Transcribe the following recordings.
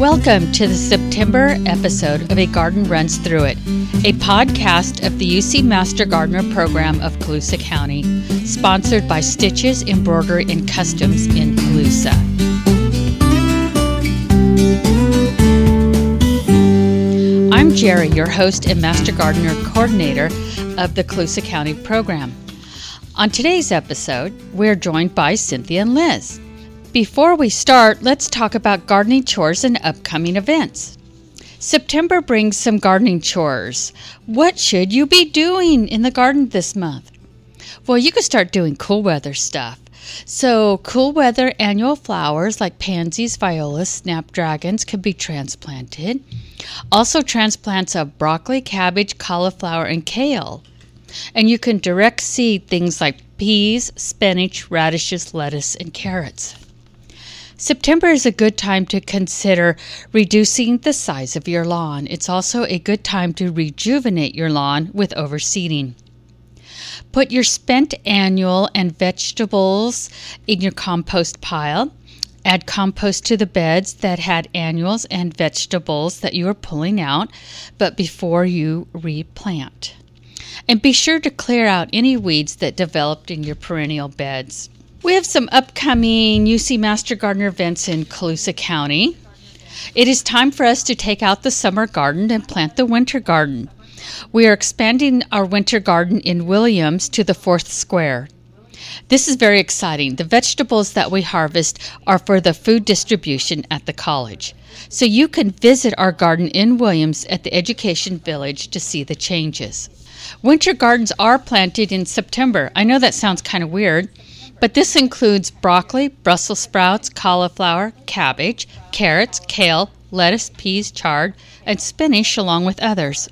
Welcome to the September episode of A Garden Runs Through It, a podcast of the UC Master Gardener program of Colusa County, sponsored by Stitches Embroidery and Customs in Colusa. I'm Jerry, your host and Master Gardener Coordinator of the Colusa County program. On today's episode, we're joined by Cynthia and Liz. Before we start, let's talk about gardening chores and upcoming events. September brings some gardening chores. What should you be doing in the garden this month? Well, you could start doing cool weather stuff. So, cool weather annual flowers like pansies, violas, snapdragons could be transplanted. Also, transplants of broccoli, cabbage, cauliflower, and kale. And you can direct seed things like peas, spinach, radishes, lettuce, and carrots. September is a good time to consider reducing the size of your lawn. It's also a good time to rejuvenate your lawn with overseeding. Put your spent annual and vegetables in your compost pile. Add compost to the beds that had annuals and vegetables that you are pulling out, but before you replant. And be sure to clear out any weeds that developed in your perennial beds. We have some upcoming UC Master Gardener events in Colusa County. It is time for us to take out the summer garden and plant the winter garden. We are expanding our winter garden in Williams to the fourth square. This is very exciting. The vegetables that we harvest are for the food distribution at the college. So you can visit our garden in Williams at the Education Village to see the changes. Winter gardens are planted in September. I know that sounds kind of weird, but this includes broccoli, Brussels sprouts, cauliflower, cabbage, carrots, kale, lettuce, peas, chard, and spinach, along with others.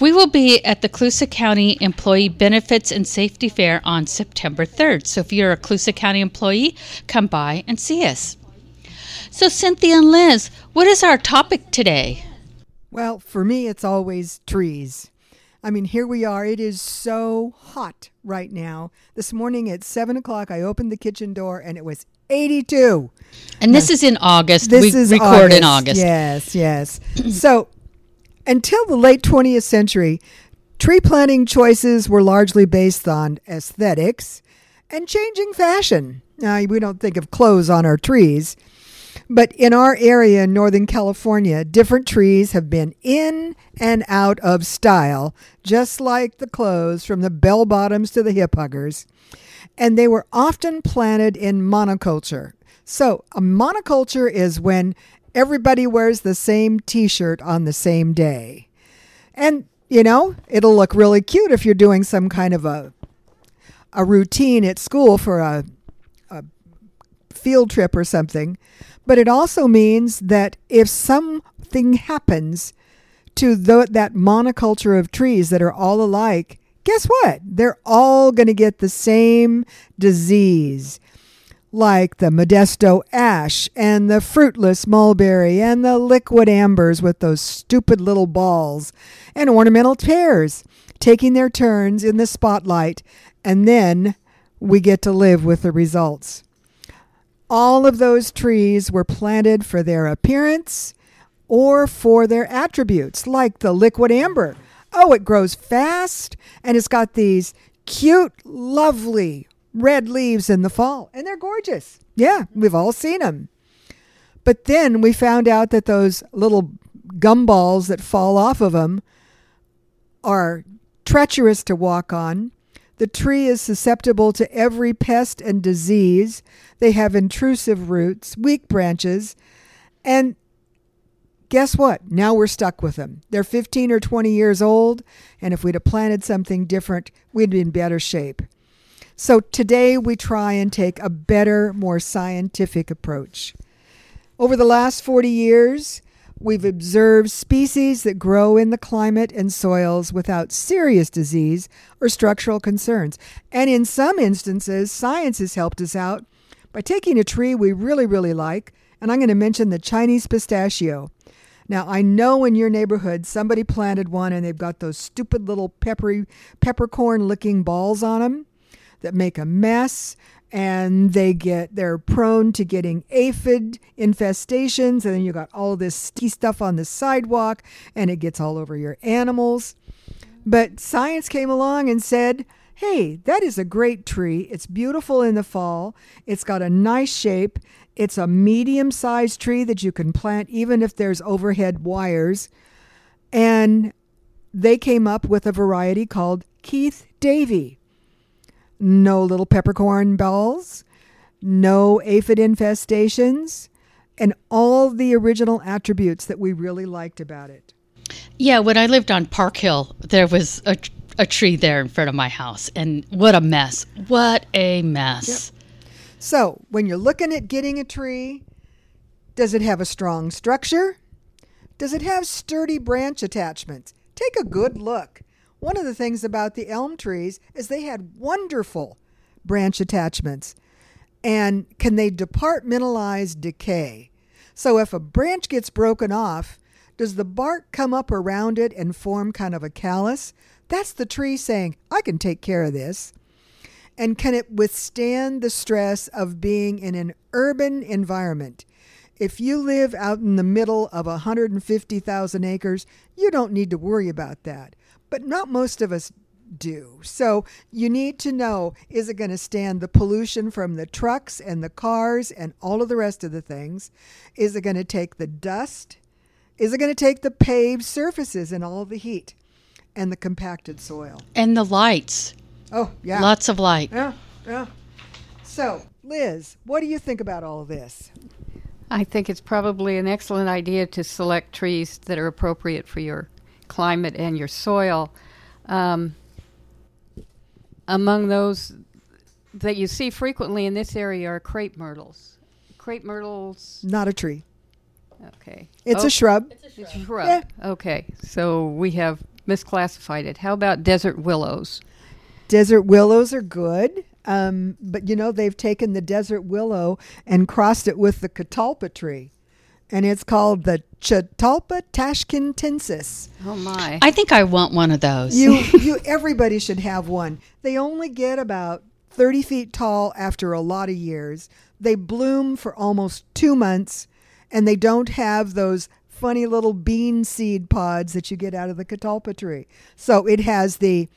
We will be at the Colusa County Employee Benefits and Safety Fair on September 3rd. So if you're a Colusa County employee, come by and see us. So, Cynthia and Liz, what is our topic today? Well, for me, it's always trees. I mean, here we are. It is so hot right now. This morning at 7 o'clock, I opened the kitchen door and it was 82. And this now, is in August. This we is record August. in August. Yes, yes. so until the late 20th century, tree planting choices were largely based on aesthetics and changing fashion. Now, we don't think of clothes on our trees. But in our area in Northern California, different trees have been in and out of style, just like the clothes from the bell bottoms to the hip huggers. And they were often planted in monoculture. So, a monoculture is when everybody wears the same t shirt on the same day. And, you know, it'll look really cute if you're doing some kind of a, a routine at school for a, a field trip or something. But it also means that if something happens to the, that monoculture of trees that are all alike, guess what? They're all going to get the same disease, like the Modesto ash and the fruitless mulberry and the liquid ambers with those stupid little balls and ornamental pears taking their turns in the spotlight, and then we get to live with the results. All of those trees were planted for their appearance or for their attributes, like the liquid amber. Oh, it grows fast and it's got these cute, lovely red leaves in the fall, and they're gorgeous. Yeah, we've all seen them. But then we found out that those little gumballs that fall off of them are treacherous to walk on the tree is susceptible to every pest and disease. They have intrusive roots, weak branches, and guess what? Now we're stuck with them. They're 15 or 20 years old, and if we'd have planted something different, we'd be in better shape. So today we try and take a better, more scientific approach. Over the last 40 years, We've observed species that grow in the climate and soils without serious disease or structural concerns. And in some instances, science has helped us out by taking a tree we really, really like, and I'm going to mention the Chinese pistachio. Now, I know in your neighborhood somebody planted one and they've got those stupid little peppery peppercorn looking balls on them. that make a mess and they get they're prone to getting aphid infestations and then you got all this sticky stuff on the sidewalk and it gets all over your animals. But science came along and said hey that is a great tree. It's beautiful in the fall. It's got a nice shape. It's a medium sized tree that you can plant even if there's overhead wires. And they came up with a variety called Keith Davey no little peppercorn balls, no aphid infestations, and all the original attributes that we really liked about it. Yeah, when I lived on Park Hill, there was a, a tree there in front of my house, and what a mess! What a mess. Yep. So, when you're looking at getting a tree, does it have a strong structure? Does it have sturdy branch attachments? Take a good look. One of the things about the elm trees is they had wonderful branch attachments. And can they departmentalize decay? So if a branch gets broken off, does the bark come up around it and form kind of a callus? That's the tree saying, I can take care of this. And can it withstand the stress of being in an urban environment? If you live out in the middle of 150,000 acres, you don't need to worry about that but not most of us do. So you need to know is it going to stand the pollution from the trucks and the cars and all of the rest of the things? Is it going to take the dust? Is it going to take the paved surfaces and all the heat and the compacted soil? And the lights. Oh, yeah. Lots of light. Yeah, yeah. So, Liz, what do you think about all of this? I think it's probably an excellent idea to select trees that are appropriate for your climate and your soil. Um, among those that you see frequently in this area are crepe myrtles. Crepe myrtles. Not a tree. Okay. It's oh, a shrub. It's a shrub. It's a shrub. Yeah. Okay. So we have misclassified it. How about desert willows? Desert willows are good. Um, but you know, they've taken the desert willow and crossed it with the catalpa tree and it's called the Chitalpa tashkentensis. Oh my! I think I want one of those. You, you, everybody should have one. They only get about thirty feet tall after a lot of years. They bloom for almost two months, and they don't have those funny little bean seed pods that you get out of the catalpa tree. So it has the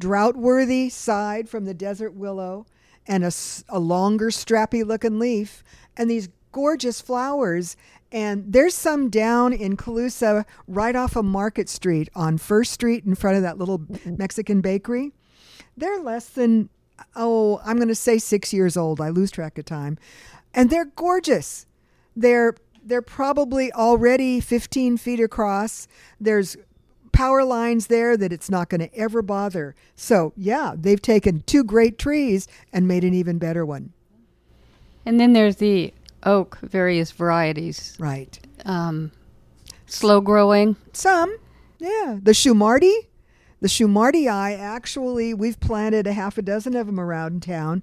drought-worthy side from the desert willow, and a, a longer, strappy-looking leaf, and these gorgeous flowers and there's some down in Colusa, right off of Market Street on First Street in front of that little Mexican bakery. They're less than, oh, I'm going to say six years old. I lose track of time. And they're gorgeous. They're, they're probably already 15 feet across. There's power lines there that it's not going to ever bother. So, yeah, they've taken two great trees and made an even better one. And then there's the oak, various varieties. Right. Um, slow growing. Some, yeah. The Shumardi, the Shumardii, actually, we've planted a half a dozen of them around town,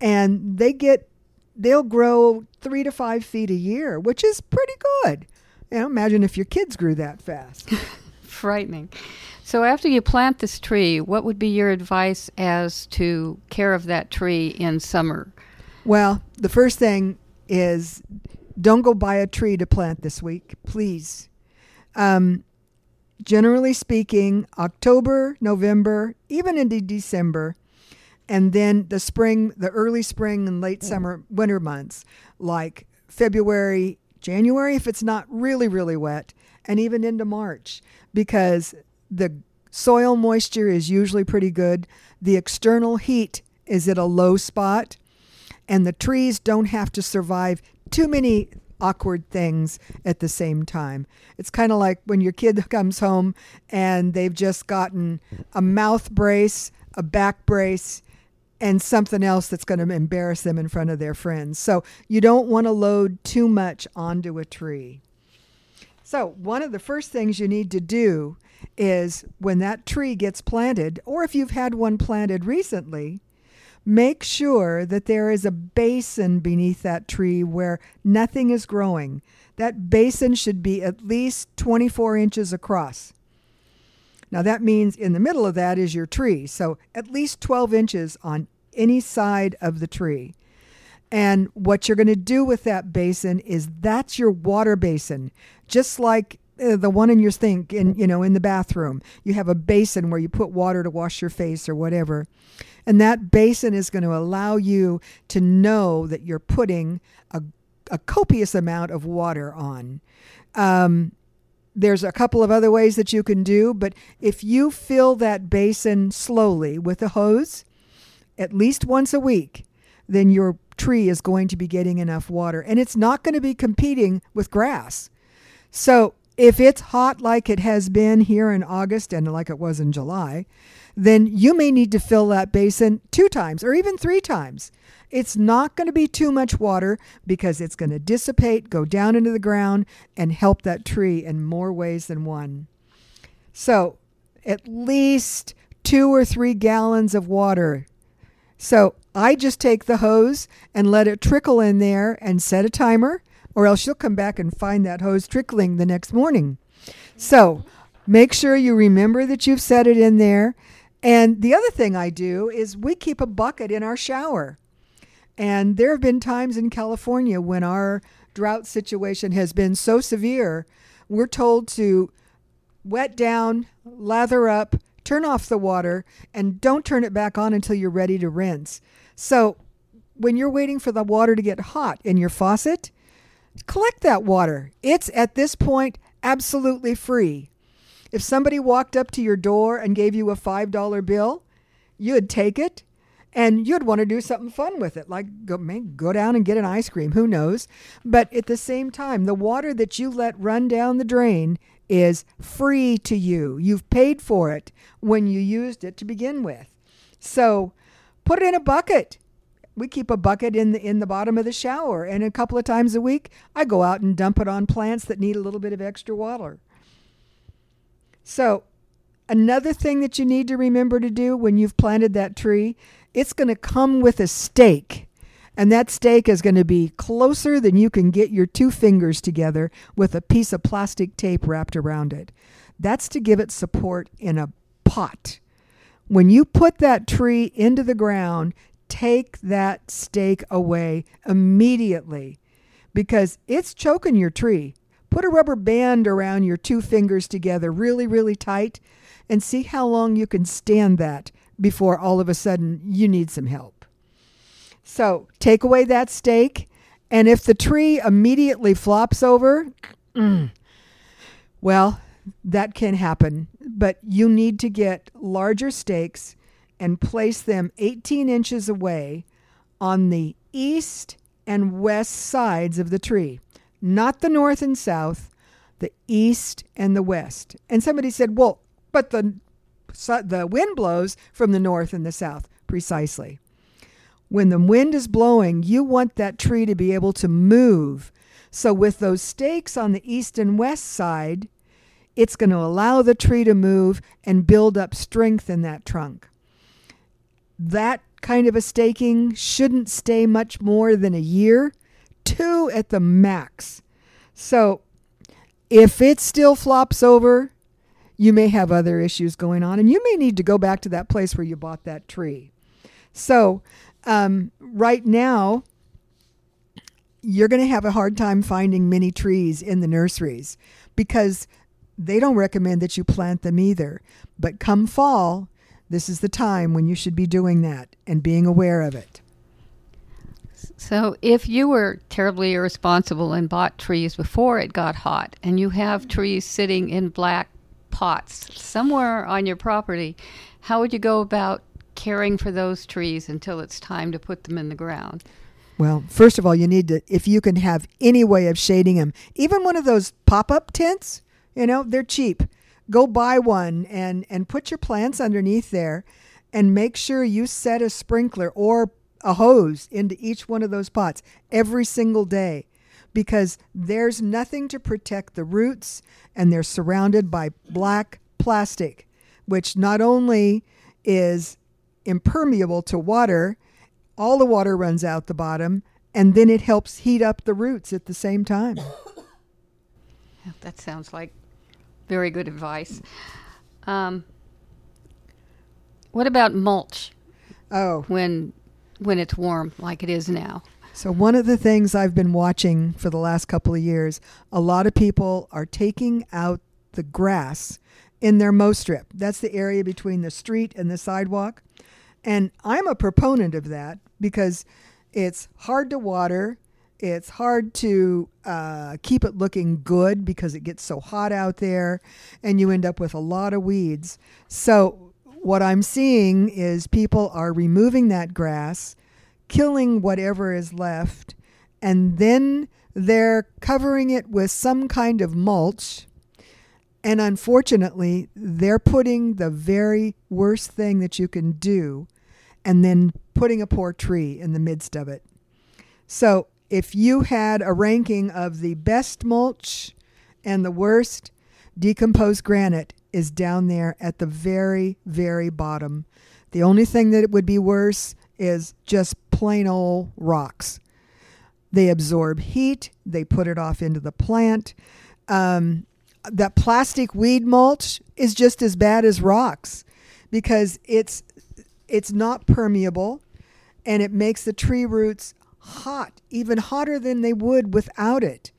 and they get, they'll grow three to five feet a year, which is pretty good. You know, imagine if your kids grew that fast. Frightening. So, after you plant this tree, what would be your advice as to care of that tree in summer? Well, the first thing is don't go buy a tree to plant this week, please. Um, generally speaking, October, November, even into December, and then the spring, the early spring and late summer, winter months, like February, January, if it's not really, really wet, and even into March, because the soil moisture is usually pretty good. The external heat is at a low spot and the trees don't have to survive too many awkward things at the same time. It's kind of like when your kid comes home and they've just gotten a mouth brace, a back brace, and something else that's going to embarrass them in front of their friends. So you don't want to load too much onto a tree. So, one of the first things you need to do is when that tree gets planted, or if you've had one planted recently, Make sure that there is a basin beneath that tree where nothing is growing. That basin should be at least 24 inches across. Now, that means in the middle of that is your tree, so at least 12 inches on any side of the tree. And what you're going to do with that basin is that's your water basin, just like uh, the one in your sink in you know in the bathroom. You have a basin where you put water to wash your face or whatever. And that basin is going to allow you to know that you're putting a, a copious amount of water on. Um, there's a couple of other ways that you can do, but if you fill that basin slowly with a hose, at least once a week, then your tree is going to be getting enough water and it's not going to be competing with grass. So if it's hot like it has been here in August and like it was in July, then you may need to fill that basin two times or even three times. It's not going to be too much water because it's going to dissipate, go down into the ground, and help that tree in more ways than one. So, at least two or three gallons of water. So, I just take the hose and let it trickle in there and set a timer, or else you'll come back and find that hose trickling the next morning. So, make sure you remember that you've set it in there. And the other thing I do is we keep a bucket in our shower. And there have been times in California when our drought situation has been so severe, we're told to wet down, lather up, turn off the water, and don't turn it back on until you're ready to rinse. So when you're waiting for the water to get hot in your faucet, collect that water. It's at this point absolutely free. If somebody walked up to your door and gave you a $5 bill, you'd take it and you'd want to do something fun with it, like go, go down and get an ice cream, who knows? But at the same time, the water that you let run down the drain is free to you. You've paid for it when you used it to begin with. So put it in a bucket. We keep a bucket in the in the bottom of the shower, and a couple of times a week, I go out and dump it on plants that need a little bit of extra water. So, another thing that you need to remember to do when you've planted that tree it's going to come with a stake. And that stake is going to be closer than you can get your two fingers together with a piece of plastic tape wrapped around it. That's to give it support in a pot. When you put that tree into the ground, take that stake away immediately because it's choking your tree. Put a rubber band around your two fingers together really, really tight and see how long you can stand that before all of a sudden you need some help. So take away that stake, and if the tree immediately flops over, well, that can happen. But you need to get larger stakes and place them 18 inches away on the east and west sides of the tree, not the north and south, the east and the west. And somebody said, well, but the the wind blows from the north and the south. Precisely. When the wind is blowing, you want that tree to be able to move. So, with those stakes on the east and west side, it's going to allow the tree to move and build up strength in that trunk. That kind of a staking shouldn't stay much more than a year, two at the max. So, if it still flops over, you may have other issues going on, and you may need to go back to that place where you bought that tree. So, um, right now, you're going to have a hard time finding many trees in the nurseries because they don't recommend that you plant them either. But come fall, this is the time when you should be doing that and being aware of it. So, if you were terribly irresponsible and bought trees before it got hot, and you have trees sitting in black pots somewhere on your property, how would you go about caring for those trees until it's time to put them in the ground? Well, first of all, you need to, if you can have any way of shading them, even one of those pop up tents, you know, they're cheap. Go buy one and, and put your plants underneath there and make sure you set a sprinkler or a hose into each one of those pots every single day because there's nothing to protect the roots and they're surrounded by black plastic, which not only is impermeable to water, all the water runs out the bottom, and then it helps heat up the roots at the same time. That sounds like very good advice. Um, what about mulch? Oh, when when it's warm like it is now. So, one of the things I've been watching for the last couple of years, a lot of people are taking out the grass in their mow strip. That's the area between the street and the sidewalk. And I'm a proponent of that because it's hard to water. It's hard to uh, keep it looking good because it gets so hot out there and you end up with a lot of weeds. So, what I'm seeing is people are removing that grass, killing whatever is left, and then they're covering it with some kind of mulch. And unfortunately, they're putting the very worst thing that you can do and then putting a poor tree in the midst of it. So, if you had a ranking of the best mulch and the worst, decomposed granite is down there at the very, very bottom. The only thing that would be worse is just plain old rocks. They absorb heat, they put it off into the plant. Um, that plastic weed mulch is just as bad as rocks because it's it's not permeable and it makes the tree roots hot, even hotter than they would without it.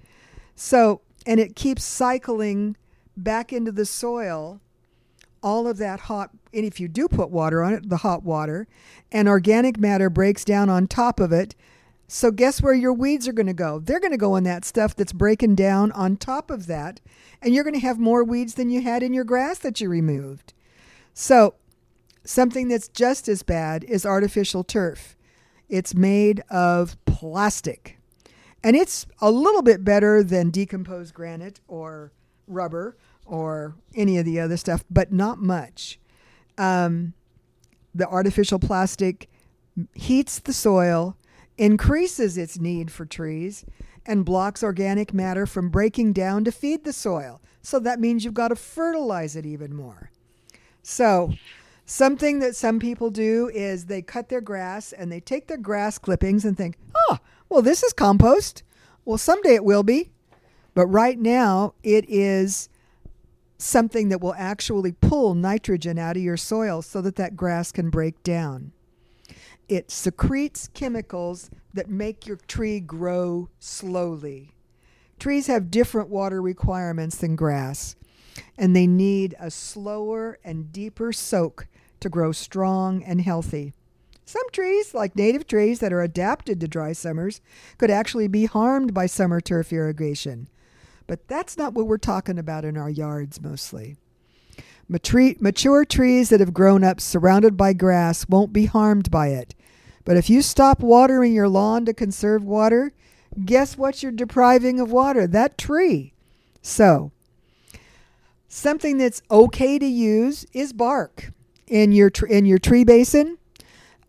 So, and it keeps cycling back into the soil all of that hot and if you do put water on it, the hot water, and organic matter breaks down on top of it. So guess where your weeds are going to go? They're going to go in that stuff that's breaking down on top of that, and you're going to have more weeds than you had in your grass that you removed. So, something that's just as bad is artificial turf. It's made of plastic. And it's a little bit better than decomposed granite or rubber or any of the other stuff, but not much. Um, the artificial plastic heats the soil, increases its need for trees, and blocks organic matter from breaking down to feed the soil. So that means you've got to fertilize it even more. So, something that some people do is they cut their grass and they take their grass clippings and think, oh, well, this is compost. Well, someday it will be. But right now, it is something that will actually pull nitrogen out of your soil so that that grass can break down. It secretes chemicals that make your tree grow slowly. Trees have different water requirements than grass, and they need a slower and deeper soak to grow strong and healthy. Some trees, like native trees that are adapted to dry summers, could actually be harmed by summer turf irrigation. But that's not what we're talking about in our yards mostly. Mature trees that have grown up surrounded by grass won't be harmed by it. But if you stop watering your lawn to conserve water, guess what you're depriving of water? That tree. So, something that's okay to use is bark in your tr- in your tree basin.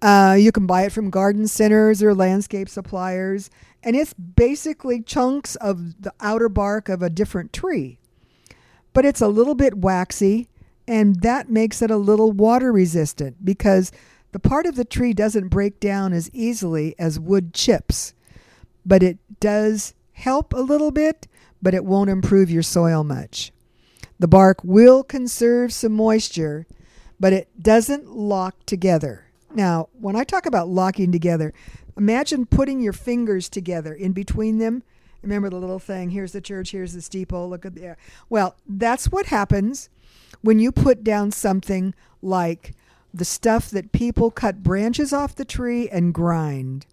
Uh, you can buy it from garden centers or landscape suppliers and it's basically chunks of the outer bark of a different tree. But it's a little bit waxy, and that makes it a little water resistant because the part of the tree doesn't break down as easily as wood chips. But it does help a little bit, but it won't improve your soil much. The bark will conserve some moisture, but it doesn't lock together. Now, when I talk about locking together, Imagine putting your fingers together in between them. Remember the little thing here's the church, here's the steeple, look at the. Well, that's what happens when you put down something like the stuff that people cut branches off the tree and grind.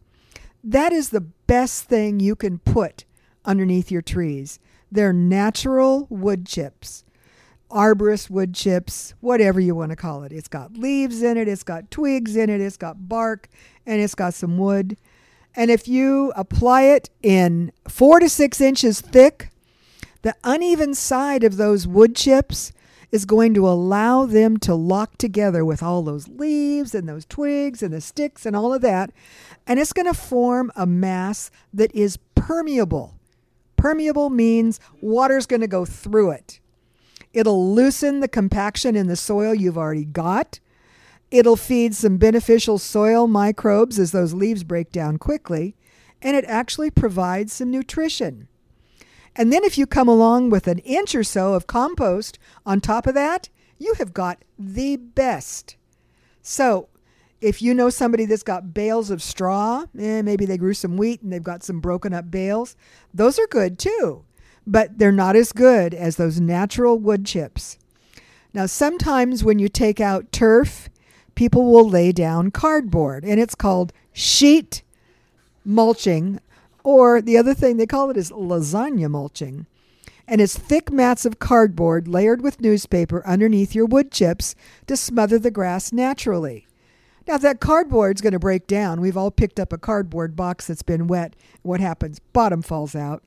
That is the best thing you can put underneath your trees. They're natural wood chips arborist wood chips, whatever you want to call it. It's got leaves in it, it's got twigs in it, it's got bark, and it's got some wood. And if you apply it in four to six inches thick, the uneven side of those wood chips is going to allow them to lock together with all those leaves and those twigs and the sticks and all of that. And it's going to form a mass that is permeable. Permeable means water's going to go through it. It'll loosen the compaction in the soil you've already got. It'll feed some beneficial soil microbes as those leaves break down quickly, and it actually provides some nutrition. And then, if you come along with an inch or so of compost on top of that, you have got the best. So, If you know somebody that's got bales of straw, eh, maybe they grew some wheat and they've got some broken up bales, those are good too. But they're not as good as those natural wood chips. Now, sometimes when you take out turf, people will lay down cardboard, and it's called sheet mulching, or the other thing they call it is lasagna mulching. And it's thick mats of cardboard layered with newspaper underneath your wood chips to smother the grass naturally. Now, that cardboard's going to break down. We've all picked up a cardboard box that's been wet. What happens? Bottom falls out.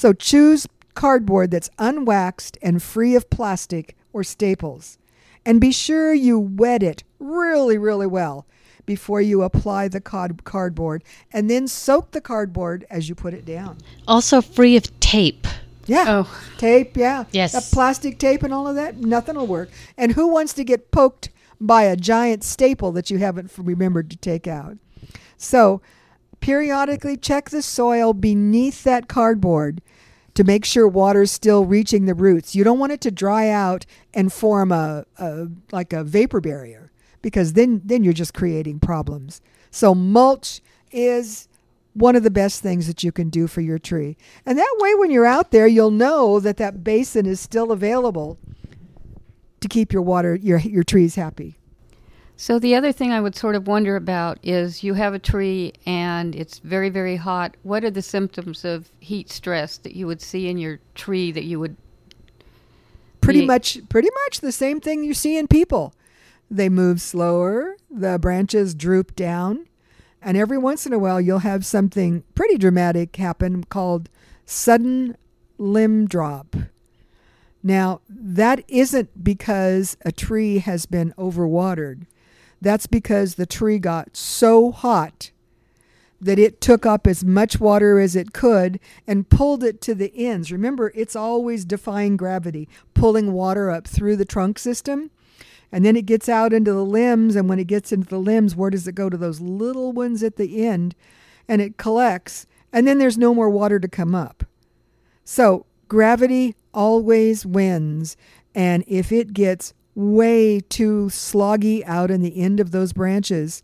So choose cardboard that's unwaxed and free of plastic or staples. And be sure you wet it really, really well before you apply the card- cardboard and then soak the cardboard as you put it down. Also free of tape. Yeah. Oh. Tape, yeah. Yes. That plastic tape and all of that, nothing will work. And who wants to get poked by a giant staple that you haven't remembered to take out? So, periodically check the soil beneath that cardboard to make sure water's still reaching the roots. You don't want it to dry out and form a, a like a vapor barrier because then then you're just creating problems. So mulch is one of the best things that you can do for your tree. And that way when you're out there you'll know that that basin is still available to keep your water your your trees happy. So the other thing I would sort of wonder about is you have a tree and it's very very hot. What are the symptoms of heat stress that you would see in your tree that you would Pretty much pretty much the same thing you see in people. They move slower, the branches droop down, and every once in a while you'll have something pretty dramatic happen called sudden limb drop. Now, that isn't because a tree has been overwatered. That's because the tree got so hot that it took up as much water as it could and pulled it to the ends. Remember, it's always defying gravity, pulling water up through the trunk system. And then it gets out into the limbs. And when it gets into the limbs, where does it go to those little ones at the end? And it collects. And then there's no more water to come up. So gravity always wins. And if it gets way too sloggy out in the end of those branches,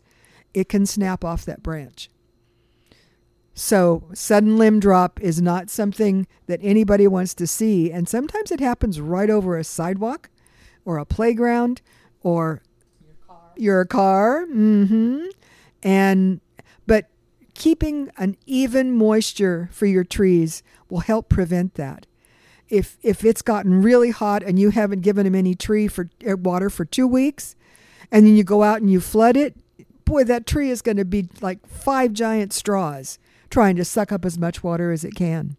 it can snap off that branch. So, sudden limb drop is not something that anybody wants to see. And sometimes it happens right over a sidewalk or a playground or your car. Mm-hmm. And, but keeping an even moisture for your trees will help prevent that. If, if it's gotten really hot and you haven't given them any tree for uh, water for two weeks, and then you go out and you flood it, boy, that tree is going to be like five giant straws trying to suck up as much water as it can.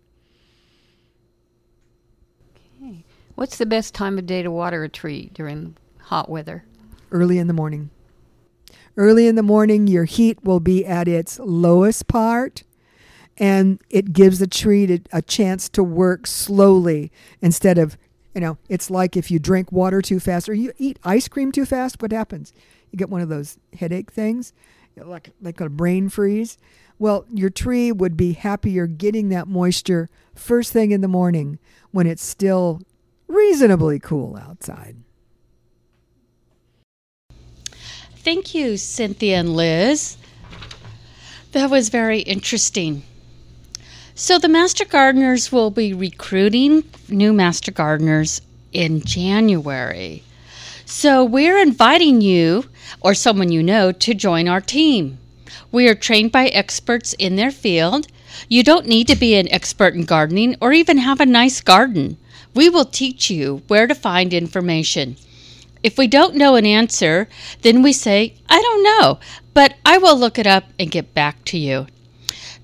Okay. What's the best time of day to water a tree during hot weather? Early in the morning. Early in the morning, your heat will be at its lowest part, and it gives the tree a chance to work slowly instead of, you know, it's like if you drink water too fast or you eat ice cream too fast, what happens? You get one of those headache things, like, like a brain freeze. Well, your tree would be happier getting that moisture first thing in the morning when it's still reasonably cool outside. Thank you, Cynthia and Liz. That was very interesting. So, the Master Gardeners will be recruiting new Master Gardeners in January. So, we're inviting you or someone you know to join our team. We are trained by experts in their field. You don't need to be an expert in gardening or even have a nice garden. We will teach you where to find information. If we don't know an answer, then we say, I don't know, but I will look it up and get back to you.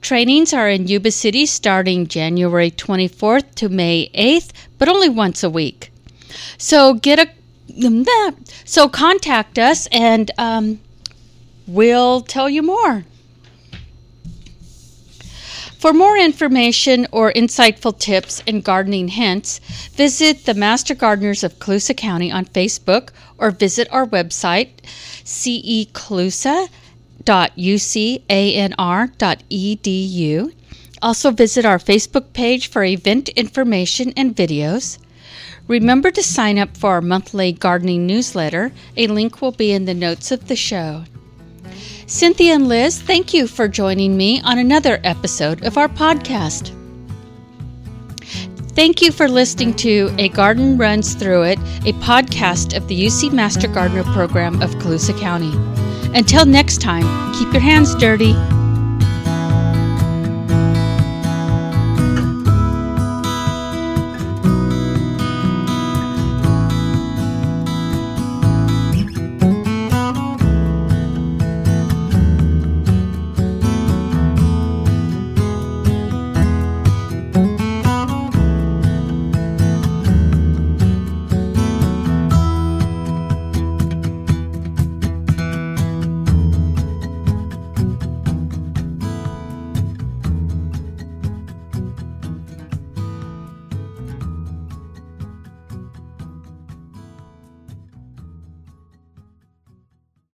Trainings are in Yuba City starting January 24th to May 8th, but only once a week. So get a so contact us and um, we'll tell you more. For more information or insightful tips and gardening hints, visit the Master Gardeners of Colusa County on Facebook or visit our website, cecolusa.ucanr.edu. Also, visit our Facebook page for event information and videos. Remember to sign up for our monthly gardening newsletter. A link will be in the notes of the show. Cynthia and Liz, thank you for joining me on another episode of our podcast. Thank you for listening to A Garden Runs Through It, a podcast of the UC Master Gardener program of Colusa County. Until next time, keep your hands dirty.